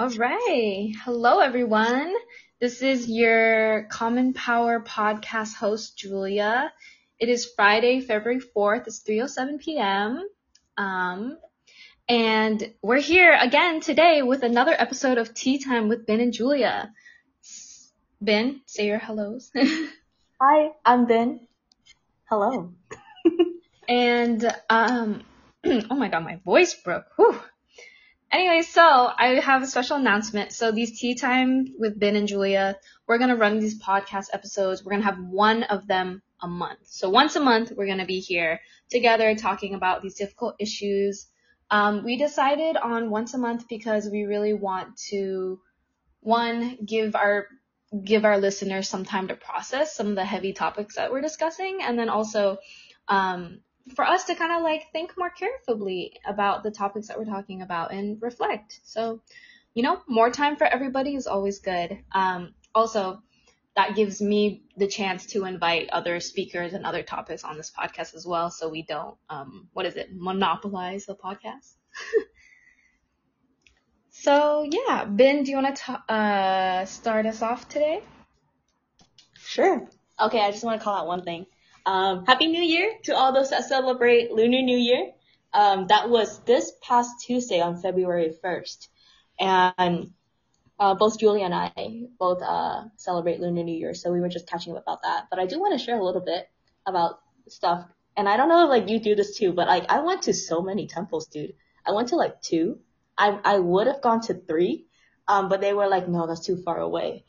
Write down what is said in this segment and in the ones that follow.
All right. Hello, everyone. This is your Common Power podcast host, Julia. It is Friday, February 4th. It's 3.07 p.m. Um, and we're here again today with another episode of Tea Time with Ben and Julia. Ben, say your hellos. Hi, I'm Ben. Hello. and, um, oh my god, my voice broke. Whew. Anyway, so I have a special announcement. So these tea time with Ben and Julia, we're gonna run these podcast episodes. We're gonna have one of them a month. So once a month, we're gonna be here together talking about these difficult issues. Um, we decided on once a month because we really want to, one, give our give our listeners some time to process some of the heavy topics that we're discussing, and then also um, for us to kind of like think more carefully about the topics that we're talking about and reflect. So, you know, more time for everybody is always good. Um, also, that gives me the chance to invite other speakers and other topics on this podcast as well, so we don't, um, what is it, monopolize the podcast. so yeah, Ben, do you want to uh, start us off today? Sure. Okay, I just want to call out one thing. Um, Happy New Year to all those that celebrate Lunar New Year. Um, that was this past Tuesday on February 1st. And uh, both Julie and I both uh, celebrate Lunar New Year, so we were just catching up about that. But I do want to share a little bit about stuff. And I don't know if like you do this too, but like I went to so many temples, dude. I went to like two. I I would have gone to three, um, but they were like, no, that's too far away.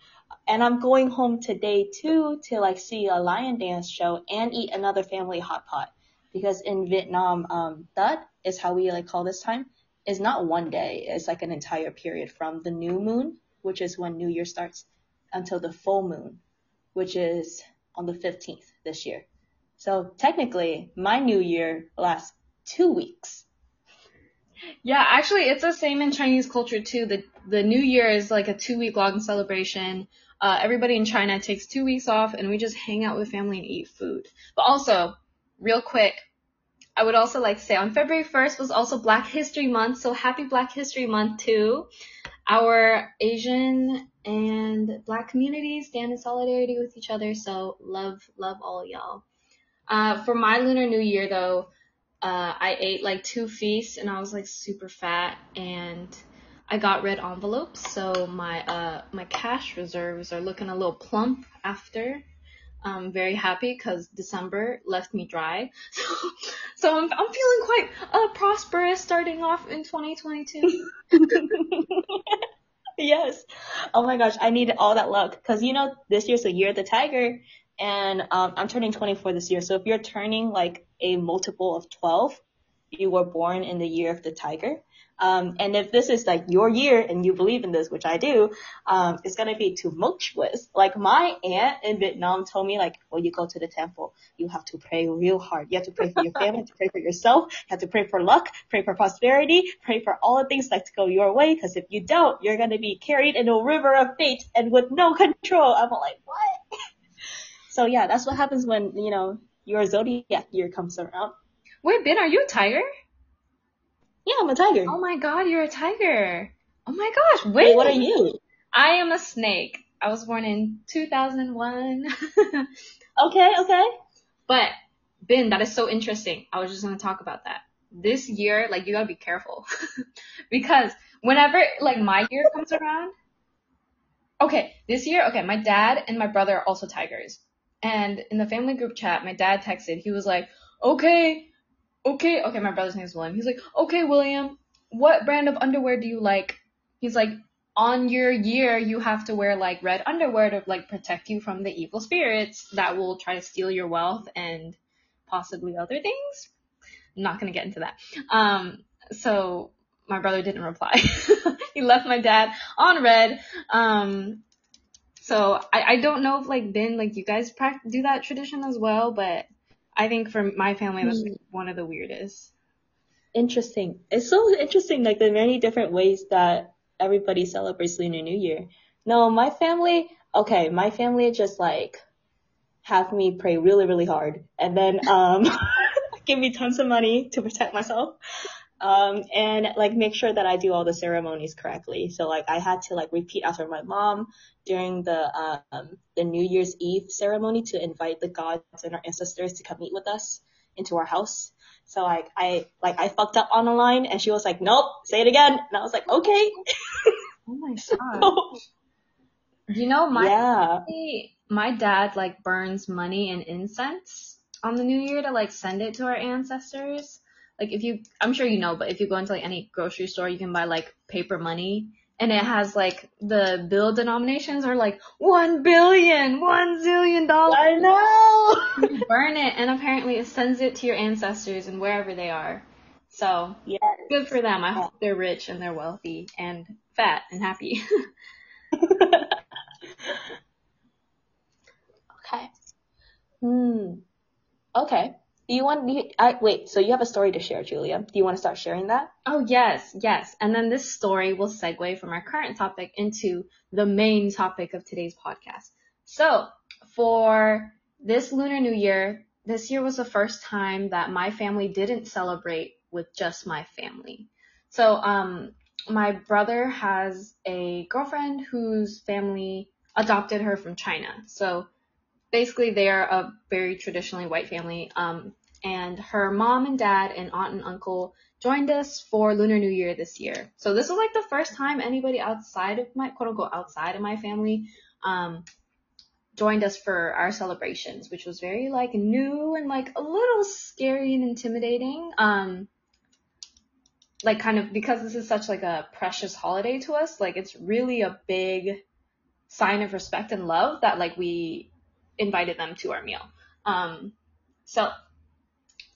And I'm going home today too to like see a lion dance show and eat another family hot pot because in Vietnam, um, that is how we like call this time is not one day. It's like an entire period from the new moon, which is when New Year starts, until the full moon, which is on the 15th this year. So technically, my New Year lasts two weeks. Yeah, actually, it's the same in Chinese culture too. The the New Year is like a two week long celebration. Uh, everybody in China takes two weeks off, and we just hang out with family and eat food. But also, real quick, I would also like to say on February 1st was also Black History Month, so happy Black History Month too. Our Asian and Black communities stand in solidarity with each other, so love, love all y'all. Uh, for my Lunar New Year though, uh, I ate like two feasts and I was like super fat and I got red envelopes, so my uh my cash reserves are looking a little plump after. I'm very happy because December left me dry. So, so I'm, I'm feeling quite uh, prosperous starting off in 2022. yes. Oh my gosh, I need all that luck because you know this year's the year of the tiger, and um, I'm turning 24 this year. So if you're turning like a multiple of 12, you were born in the year of the tiger. Um, and if this is like your year and you believe in this, which I do, um, it's gonna be tumultuous. Like my aunt in Vietnam told me like, when you go to the temple, you have to pray real hard. You have to pray for your family, to pray for yourself, you have to pray for luck, pray for prosperity, pray for all the things that to go your way. Cause if you don't, you're gonna be carried in a river of fate and with no control. I'm like, what? so yeah, that's what happens when, you know, your zodiac year comes around. Wait, Ben, are you a tiger? Yeah, I'm a tiger. Oh my god, you're a tiger. Oh my gosh, wait. Wait, what are you? I am a snake. I was born in 2001. Okay, okay. but, Ben, that is so interesting. I was just gonna talk about that. This year, like, you gotta be careful. because whenever, like, my year comes around, okay, this year, okay, my dad and my brother are also tigers. And in the family group chat, my dad texted, he was like, okay, okay, okay, my brother's name is William. He's like, okay, William, what brand of underwear do you like? He's like, on your year, you have to wear like red underwear to like protect you from the evil spirits that will try to steal your wealth and possibly other things. I'm not gonna get into that. Um, so my brother didn't reply. he left my dad on read. Um, so I, I don't know if like Ben, like you guys practice, do that tradition as well, but I think for my family, that's like one of the weirdest. Interesting. It's so interesting, like the many different ways that everybody celebrates Lunar New Year. No, my family, okay, my family just like have me pray really, really hard and then, um, give me tons of money to protect myself. Um, and like make sure that I do all the ceremonies correctly. So like I had to like repeat after my mom during the um the New Year's Eve ceremony to invite the gods and our ancestors to come meet with us into our house. So like I like I fucked up on the line and she was like, Nope, say it again and I was like, Okay. Oh my god. you know my yeah. my dad like burns money and incense on the new year to like send it to our ancestors like if you I'm sure you know, but if you go into like any grocery store, you can buy like paper money and it has like the bill denominations are like one billion, one zillion dollars. I know. you burn it and apparently it sends it to your ancestors and wherever they are. So yes. good for them. I hope they're rich and they're wealthy and fat and happy. okay. Hmm. Okay. Do you want, you, I, wait, so you have a story to share, Julia. Do you want to start sharing that? Oh, yes, yes. And then this story will segue from our current topic into the main topic of today's podcast. So, for this Lunar New Year, this year was the first time that my family didn't celebrate with just my family. So, um, my brother has a girlfriend whose family adopted her from China. So, basically they are a very traditionally white family. Um, and her mom and dad and aunt and uncle joined us for Lunar New Year this year. So this was like the first time anybody outside of my quote unquote outside of my family um, joined us for our celebrations, which was very like new and like a little scary and intimidating. Um, like kind of because this is such like a precious holiday to us, like it's really a big sign of respect and love that like we invited them to our meal. Um, so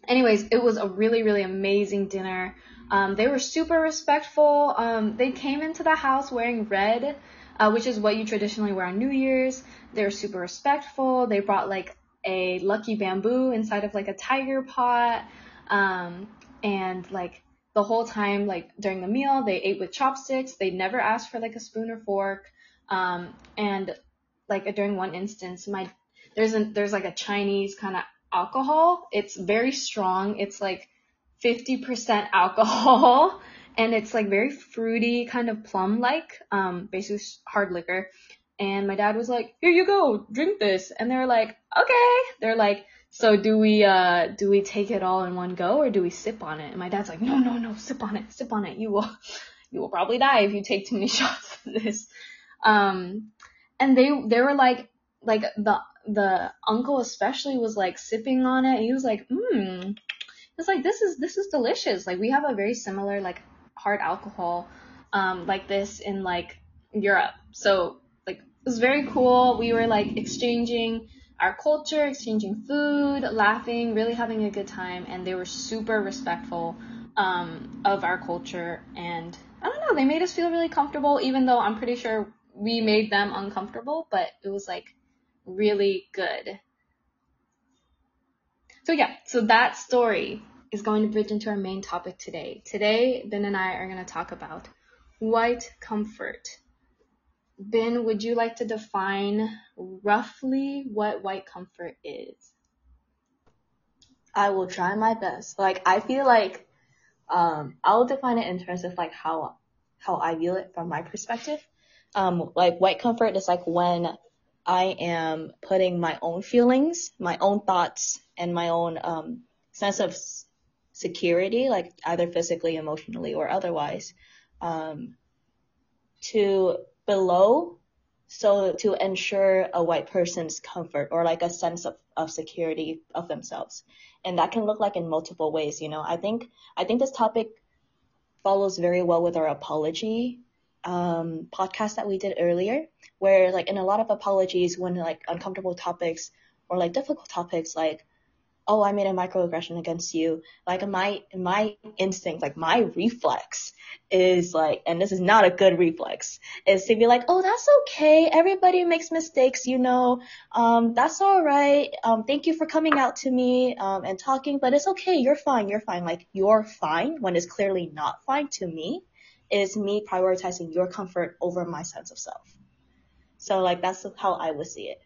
anyways, it was a really, really amazing dinner. Um, they were super respectful. Um, they came into the house wearing red, uh, which is what you traditionally wear on New Year's. They were super respectful. They brought like a lucky bamboo inside of like a tiger pot. Um, and like the whole time, like during the meal, they ate with chopsticks. They never asked for like a spoon or fork. Um, and like during one instance, my there's a there's like a Chinese kind of alcohol. It's very strong. It's like 50% alcohol and it's like very fruity, kind of plum like, um, basically hard liquor. And my dad was like, here you go, drink this. And they're like, okay. They're like, so do we, uh, do we take it all in one go or do we sip on it? And my dad's like, no, no, no, sip on it, sip on it. You will, you will probably die if you take too many shots of this. Um, and they, they were like, like the the uncle especially was like sipping on it. he was like, mmm. It's like this is this is delicious. Like we have a very similar like hard alcohol um like this in like Europe. So like it was very cool. We were like exchanging our culture, exchanging food, laughing, really having a good time, and they were super respectful um, of our culture. And I don't know, they made us feel really comfortable, even though I'm pretty sure we made them uncomfortable. But it was like really good. So yeah, so that story is going to bridge into our main topic today. Today, Ben and I are going to talk about white comfort. Ben, would you like to define roughly what white comfort is? I will try my best. Like I feel like um I'll define it in terms of like how how I view it from my perspective. Um like white comfort is like when I am putting my own feelings, my own thoughts, and my own um, sense of security, like either physically, emotionally, or otherwise, um, to below so to ensure a white person's comfort or like a sense of, of security of themselves. And that can look like in multiple ways you know? I think i think this topic follows very well with our apology um, podcast that we did earlier, where like in a lot of apologies, when like uncomfortable topics or like difficult topics, like oh I made a microaggression against you, like my my instinct, like my reflex is like, and this is not a good reflex, is to be like, oh that's okay, everybody makes mistakes, you know, um, that's all right, um, thank you for coming out to me um, and talking, but it's okay, you're fine, you're fine, like you're fine when it's clearly not fine to me is me prioritizing your comfort over my sense of self. So like that's how I would see it.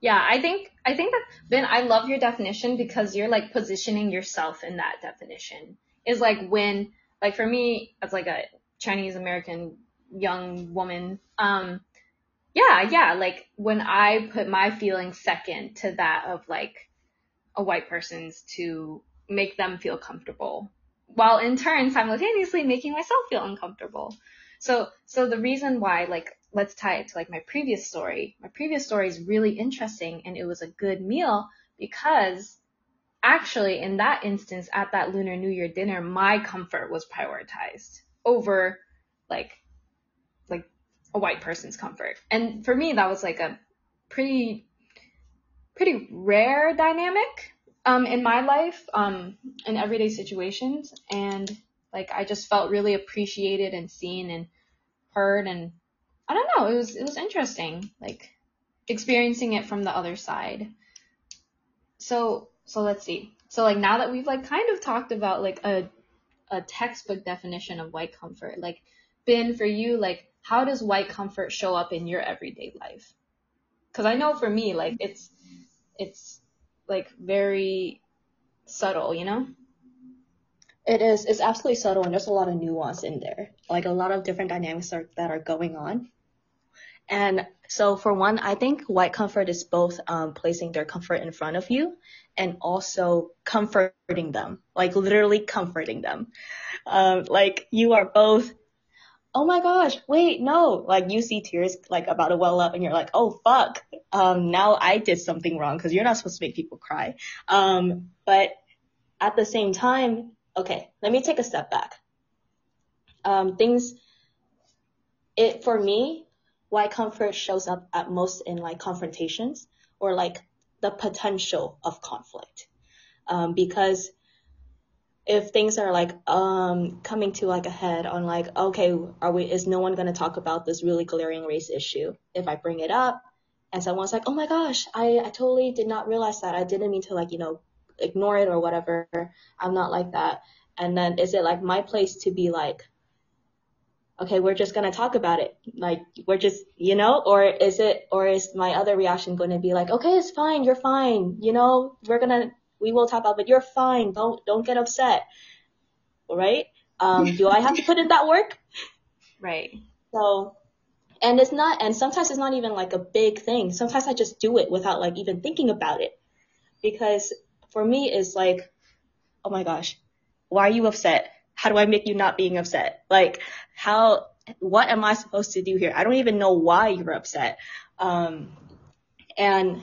Yeah, I think I think that Ben, I love your definition because you're like positioning yourself in that definition. Is like when like for me as like a Chinese American young woman, um, yeah, yeah, like when I put my feelings second to that of like a white person's to make them feel comfortable, while in turn simultaneously making myself feel uncomfortable. So, so the reason why, like, let's tie it to like my previous story. My previous story is really interesting and it was a good meal because actually in that instance at that Lunar New Year dinner, my comfort was prioritized over like, like a white person's comfort. And for me, that was like a pretty, pretty rare dynamic, um, in my life, um, in everyday situations. And like, I just felt really appreciated and seen and heard and I don't know, it was, it was interesting, like experiencing it from the other side. So, so let's see. So like now that we've like kind of talked about like a, a textbook definition of white comfort, like Ben for you, like how does white comfort show up in your everyday life? Cause I know for me, like it's, it's like very subtle, you know? It is. It's absolutely subtle, and there's a lot of nuance in there. Like a lot of different dynamics are, that are going on. And so, for one, I think white comfort is both um, placing their comfort in front of you and also comforting them, like literally comforting them. Um, like you are both. Oh my gosh, wait, no. Like you see tears like about to well up and you're like, oh fuck. Um, now I did something wrong because you're not supposed to make people cry. Um, but at the same time, okay, let me take a step back. Um, things, it, for me, white comfort shows up at most in like confrontations or like the potential of conflict. Um, because if things are like um coming to like a head on like okay are we is no one going to talk about this really glaring race issue if i bring it up and someone's like oh my gosh i i totally did not realize that i didn't mean to like you know ignore it or whatever i'm not like that and then is it like my place to be like okay, we're just going to talk about it. Like, we're just, you know, or is it, or is my other reaction going to be like, okay, it's fine. You're fine. You know, we're going to, we will talk about, but you're fine. Don't, don't get upset. Right? Um, do I have to put in that work? Right. So, and it's not, and sometimes it's not even like a big thing. Sometimes I just do it without like even thinking about it. Because for me, it's like, oh my gosh, why are you upset? how do I make you not being upset? Like, how, what am I supposed to do here? I don't even know why you're upset. Um, and,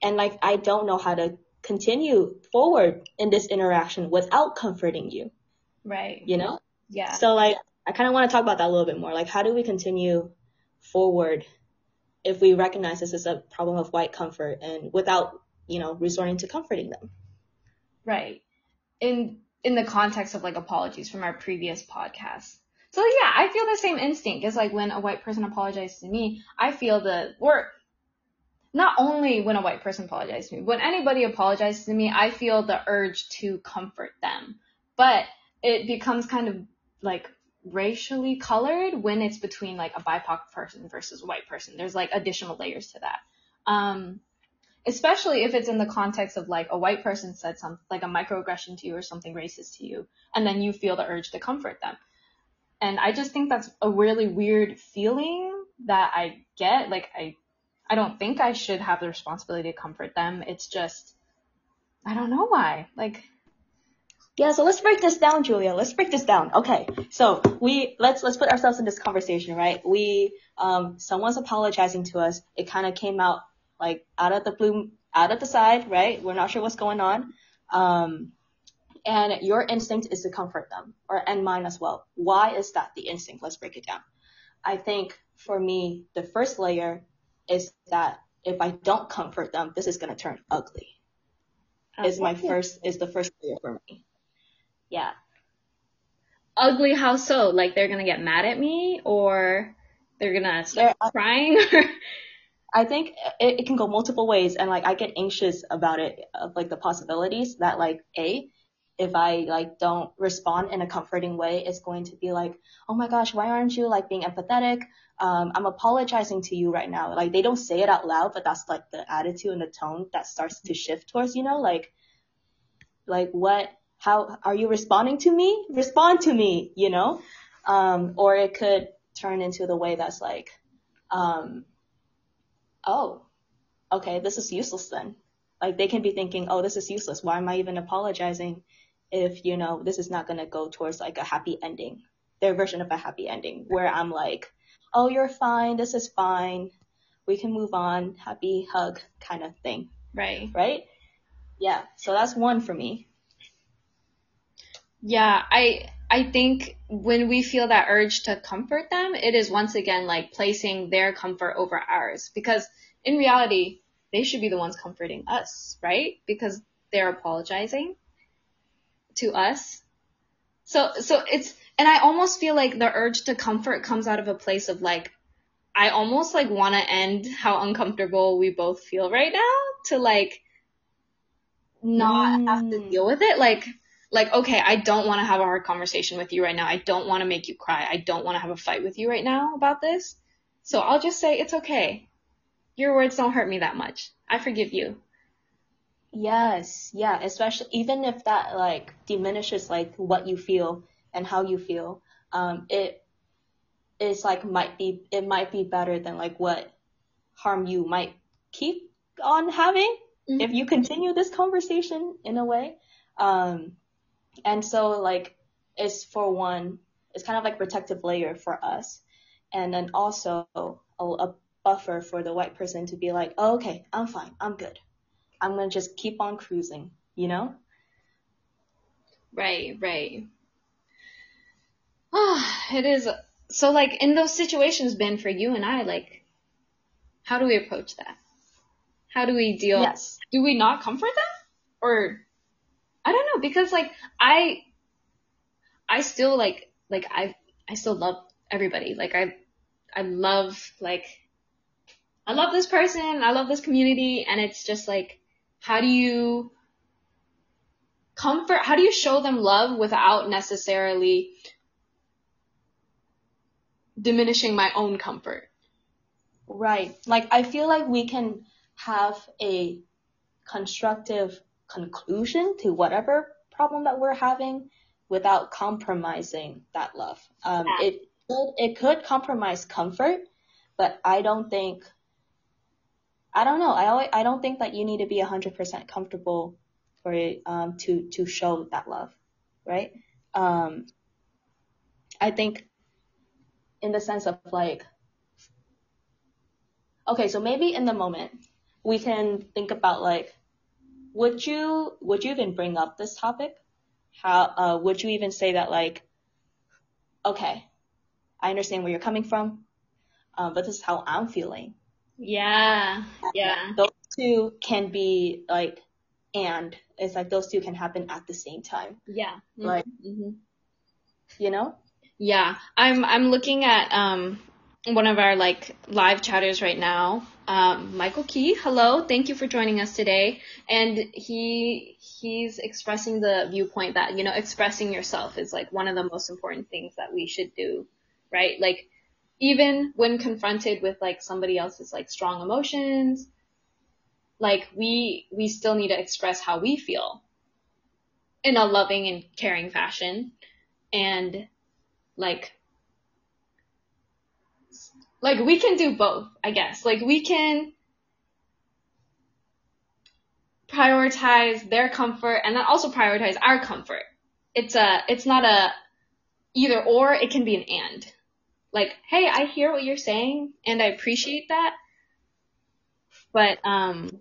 and like, I don't know how to continue forward in this interaction without comforting you. Right. You know? Yeah. So like, I kind of want to talk about that a little bit more. Like, how do we continue forward if we recognize this is a problem of white comfort and without, you know, resorting to comforting them? Right. In in the context of like apologies from our previous podcast. So yeah, I feel the same instinct as like when a white person apologizes to me, I feel the or not only when a white person apologizes to me, when anybody apologizes to me, I feel the urge to comfort them. But it becomes kind of like racially colored when it's between like a BIPOC person versus a white person. There's like additional layers to that. Um, especially if it's in the context of like a white person said something like a microaggression to you or something racist to you and then you feel the urge to comfort them and i just think that's a really weird feeling that i get like i i don't think i should have the responsibility to comfort them it's just i don't know why like yeah, so let's break this down, Julia. Let's break this down. Okay. So we let's let's put ourselves in this conversation, right? We um someone's apologizing to us. It kind of came out like out of the blue, out of the side, right? We're not sure what's going on. Um, and your instinct is to comfort them, or and mine as well. Why is that the instinct? Let's break it down. I think for me, the first layer is that if I don't comfort them, this is gonna turn ugly. Oh, is my first is the first layer for me. Yeah. Ugly how so? Like they're gonna get mad at me or they're gonna start they're, crying? I think it, it can go multiple ways and like I get anxious about it of like the possibilities that like A, if I like don't respond in a comforting way, it's going to be like, oh my gosh, why aren't you like being empathetic? Um, I'm apologizing to you right now. Like they don't say it out loud, but that's like the attitude and the tone that starts to shift towards, you know, like, like what, how are you responding to me? Respond to me, you know? Um, or it could turn into the way that's like, um, oh, okay, this is useless then. Like they can be thinking, oh, this is useless. Why am I even apologizing if, you know, this is not going to go towards like a happy ending, their version of a happy ending where I'm like, oh, you're fine. This is fine. We can move on. Happy hug kind of thing. Right. Right. Yeah. So that's one for me. Yeah. I, I think when we feel that urge to comfort them, it is once again like placing their comfort over ours because in reality, they should be the ones comforting us, right? Because they're apologizing to us. So, so it's, and I almost feel like the urge to comfort comes out of a place of like, I almost like want to end how uncomfortable we both feel right now to like not mm. have to mm. deal with it. Like, like, okay, I don't want to have a hard conversation with you right now. I don't want to make you cry. I don't want to have a fight with you right now about this. So I'll just say it's okay. Your words don't hurt me that much. I forgive you. Yes, yeah, especially even if that like diminishes like what you feel and how you feel, um, it is like might be it might be better than like what harm you might keep on having mm-hmm. if you continue this conversation in a way. Um, and so like it's for one, it's kind of like protective layer for us. And then also a, a buffer for the white person to be like, oh, okay, I'm fine. I'm good. I'm going to just keep on cruising, you know? Right, right. Ah, it is. So like in those situations, Ben, for you and I, like, how do we approach that? How do we deal? Yes. Do we not comfort them? Or I don't know because like I I still like like I I still love everybody. Like I I love like I love this person, I love this community and it's just like how do you comfort how do you show them love without necessarily diminishing my own comfort? Right. Like I feel like we can have a constructive conclusion to whatever problem that we're having without compromising that love. Um, yeah. It it could compromise comfort, but I don't think, I don't know. I always, I don't think that you need to be 100% comfortable for it, um, to, to show that love, right? Um, I think in the sense of like, okay, so maybe in the moment we can think about like, would you would you even bring up this topic? How uh, would you even say that like, okay, I understand where you're coming from, uh, but this is how I'm feeling. Yeah, yeah. Those two can be like, and it's like those two can happen at the same time. Yeah. Mm-hmm. Like, mm-hmm. you know. Yeah, I'm I'm looking at um one of our like live chatters right now, um, Michael Key. Hello, thank you for joining us today. And he he's expressing the viewpoint that you know expressing yourself is like one of the most important things that we should do, right? Like even when confronted with like somebody else's like strong emotions, like we we still need to express how we feel in a loving and caring fashion, and like like we can do both, I guess. Like we can prioritize their comfort and then also prioritize our comfort. It's a, it's not a either or, it can be an and. Like, hey, I hear what you're saying and I appreciate that. But, um,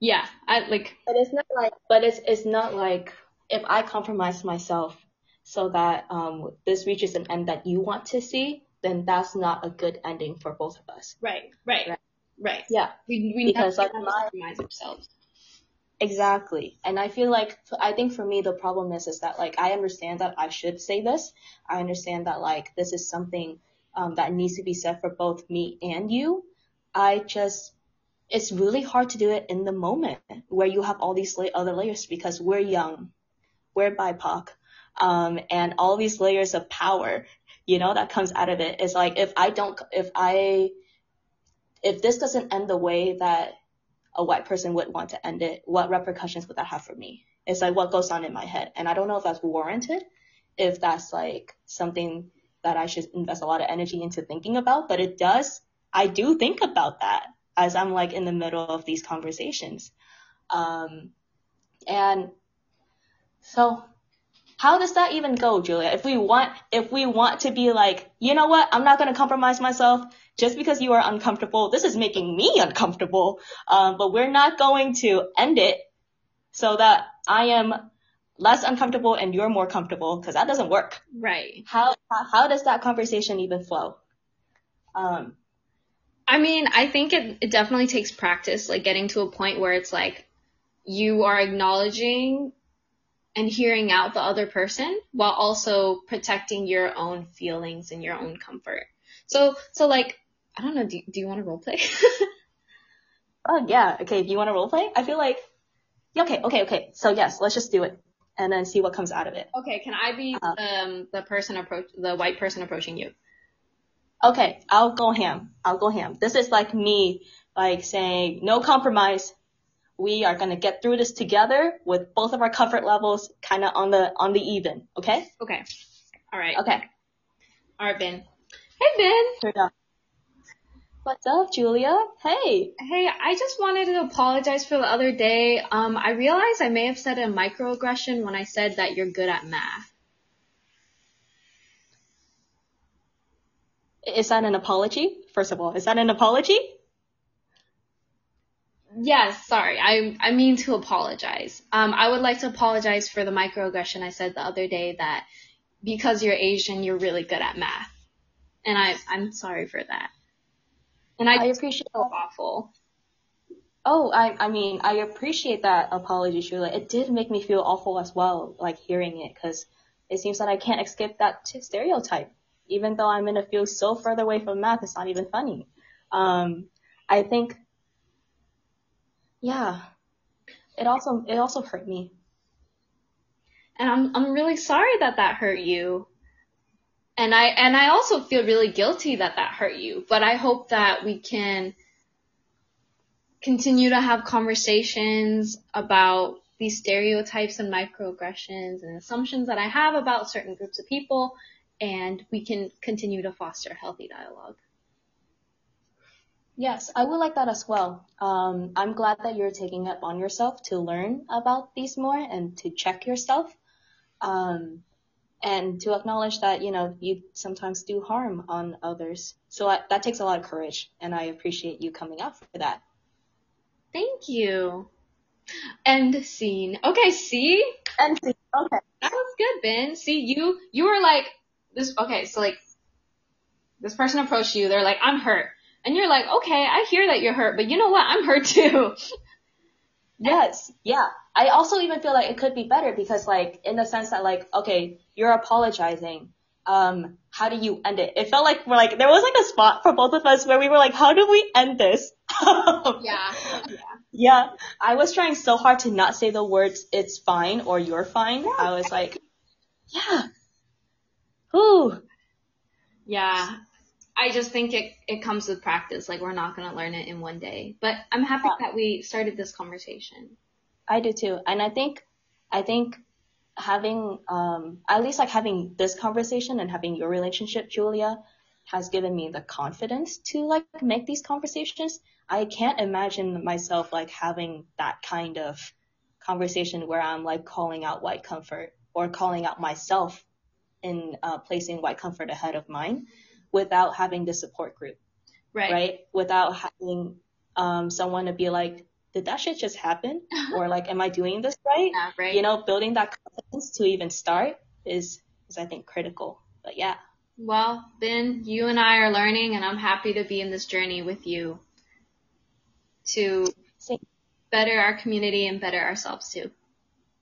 yeah, I like. But it's not like, but it's, it's not like if I compromise myself so that um, this reaches an end that you want to see, then that's not a good ending for both of us. Right, right, right. right. Yeah, we, we because like compromise ourselves. Exactly. And I feel like, I think for me, the problem is, is that like, I understand that I should say this. I understand that like, this is something, um, that needs to be said for both me and you. I just, it's really hard to do it in the moment where you have all these other layers because we're young, we're BIPOC, um, and all these layers of power, you know, that comes out of it is like if I don't, if I, if this doesn't end the way that a white person would want to end it, what repercussions would that have for me? It's like what goes on in my head, and I don't know if that's warranted, if that's like something that I should invest a lot of energy into thinking about, but it does. I do think about that as I'm like in the middle of these conversations. Um, and so how does that even go, Julia? If we want, if we want to be like, you know what, I'm not going to compromise myself just because you are uncomfortable. This is making me uncomfortable. Um, but we're not going to end it so that I am less uncomfortable and you're more comfortable because that doesn't work. Right. How, how, how does that conversation even flow? Um, I mean, I think it, it definitely takes practice, like getting to a point where it's like you are acknowledging and hearing out the other person while also protecting your own feelings and your own comfort. So, so like, I don't know, do, do you want to role play? oh yeah, okay, do you want to role play? I feel like, okay, okay, okay. So yes, let's just do it and then see what comes out of it. Okay, can I be uh, um the person approach the white person approaching you? Okay, I'll go ham. I'll go ham. This is like me, like saying, no compromise. We are gonna get through this together with both of our comfort levels kind of on the, on the even. Okay? Okay. All right. Okay. All right, Ben. Hey, Ben. What's up, Julia? Hey. Hey, I just wanted to apologize for the other day. Um, I realized I may have said a microaggression when I said that you're good at math. Is that an apology? First of all, is that an apology? Yes, sorry. I I mean to apologize. Um, I would like to apologize for the microaggression I said the other day that because you're Asian, you're really good at math, and I I'm sorry for that. And I, I appreciate feel awful. Oh, I I mean I appreciate that apology, Julia. It did make me feel awful as well, like hearing it, because it seems that I can't escape that stereotype even though I'm in a field so further away from math, it's not even funny. Um, I think, yeah, it also, it also hurt me. And I'm, I'm really sorry that that hurt you. And I, and I also feel really guilty that that hurt you, but I hope that we can continue to have conversations about these stereotypes and microaggressions and assumptions that I have about certain groups of people and we can continue to foster healthy dialogue. Yes, I would like that as well. Um, I'm glad that you're taking it on yourself to learn about these more and to check yourself. Um, and to acknowledge that, you know, you sometimes do harm on others. So I, that takes a lot of courage and I appreciate you coming out for that. Thank you. End scene. Okay, see? End scene. Okay. That was good, Ben. See, you, you were like, this, okay, so like, this person approached you, they're like, I'm hurt. And you're like, okay, I hear that you're hurt, but you know what? I'm hurt too. yes, yeah. I also even feel like it could be better because like, in the sense that like, okay, you're apologizing. Um, how do you end it? It felt like we're like, there was like a spot for both of us where we were like, how do we end this? yeah. yeah. Yeah. I was trying so hard to not say the words, it's fine or you're fine. Yeah. I was like, yeah, Ooh. Yeah. I just think it, it comes with practice. Like we're not going to learn it in one day, but I'm happy yeah. that we started this conversation. I do too. And I think, I think having, um, at least like having this conversation and having your relationship, Julia, has given me the confidence to like make these conversations. I can't imagine myself like having that kind of conversation where I'm like calling out white comfort or calling out myself in uh, placing white comfort ahead of mine without having the support group. Right. Right. Without having um, someone to be like, did that shit just happen? or like, am I doing this right? Yeah, right. You know, building that confidence to even start is, is I think critical. But yeah. Well, Ben, you and I are learning and I'm happy to be in this journey with you to Same. better our community and better ourselves too.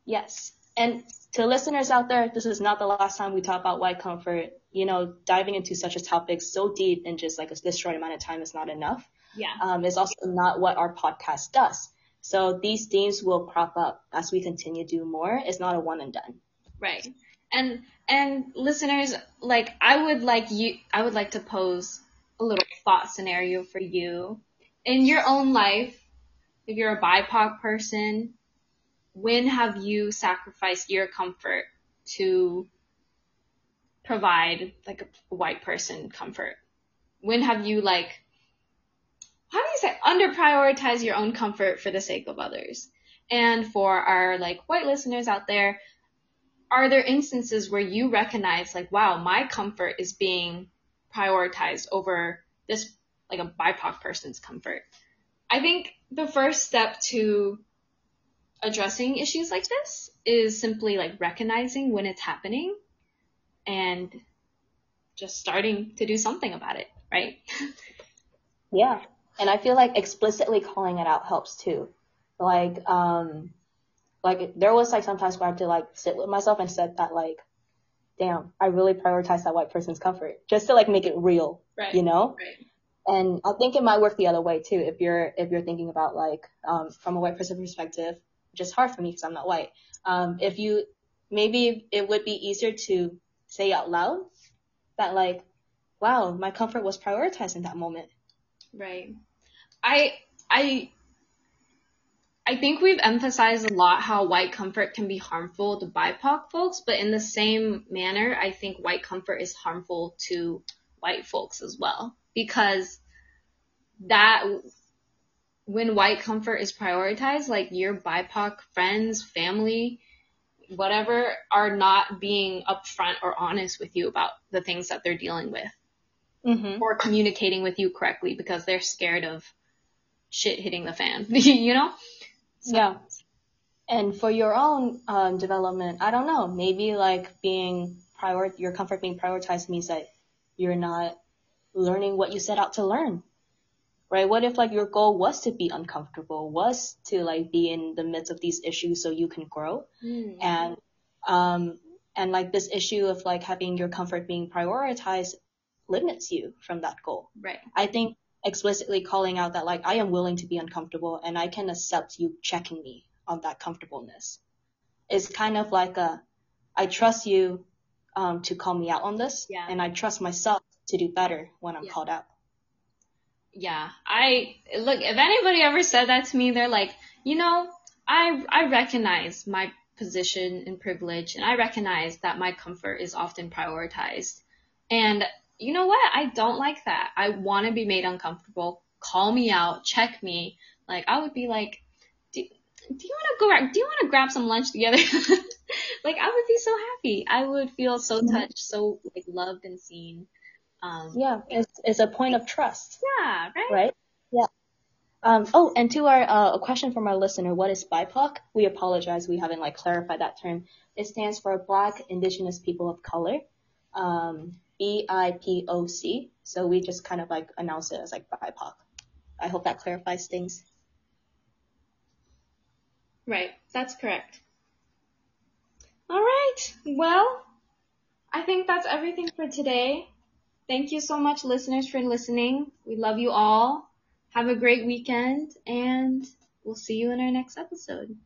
Yes. And to listeners out there, this is not the last time we talk about white comfort. You know, diving into such a topic so deep in just like a, this short amount of time is not enough. Yeah. Um, is also not what our podcast does. So these themes will crop up as we continue to do more. It's not a one and done. Right. And and listeners, like I would like you I would like to pose a little thought scenario for you. In your own life, if you're a BIPOC person, when have you sacrificed your comfort to provide like a white person comfort? When have you like how do you say under prioritize your own comfort for the sake of others? And for our like white listeners out there, are there instances where you recognize like, wow, my comfort is being prioritized over this like a BIPOC person's comfort? I think the first step to addressing issues like this is simply like recognizing when it's happening and just starting to do something about it, right? yeah. And I feel like explicitly calling it out helps too. Like, um, like there was like sometimes where I have to like sit with myself and said that like, damn, I really prioritize that white person's comfort just to like make it real, right. you know? Right. And I think it might work the other way too. If you're, if you're thinking about like, um, from a white person perspective, just hard for me because I'm not white. Um, if you, maybe it would be easier to say out loud that like, wow, my comfort was prioritized in that moment. Right. I, I, I think we've emphasized a lot how white comfort can be harmful to BIPOC folks, but in the same manner, I think white comfort is harmful to white folks as well. Because that, when white comfort is prioritized, like your BIPOC friends, family, whatever, are not being upfront or honest with you about the things that they're dealing with. Mm-hmm. Or communicating with you correctly because they're scared of shit hitting the fan, you know? So. Yeah. And for your own um, development, I don't know, maybe like being prior, your comfort being prioritized means that you're not learning what you set out to learn. Right? What if like your goal was to be uncomfortable, was to like be in the midst of these issues so you can grow? Mm. And, um, and like this issue of like having your comfort being prioritized limits you from that goal. Right. I think explicitly calling out that like I am willing to be uncomfortable and I can accept you checking me on that comfortableness is kind of like a I trust you um, to call me out on this Yeah. and I trust myself to do better when I'm Yeah. called out. Yeah. I, look, if anybody ever said that to me, they're like, you know, I, I recognize my position and privilege and I recognize that my comfort is often prioritized. And you know what? I don't like that. I want to be made uncomfortable. Call me out, check me. Like I would be like, do, do you want to go? Do you want to grab some lunch together? like I would be so happy. I would feel so Mhm. touched, so like loved and seen. Um, Yeah, it's, it's a point of trust, yeah, right? right? Yeah. Um, oh, and to our, uh, a question from our listener, what is BIPOC? We apologize, we haven't like clarified that term. It stands for Black Indigenous People of Color. Um, B-I-P-O-C. So we just kind of like announce it as like BIPOC. I hope that clarifies things. Right, that's correct. All right, well, I think that's everything for today. Thank you so much, listeners, for listening. We love you all. Have a great weekend, and we'll see you in our next episode.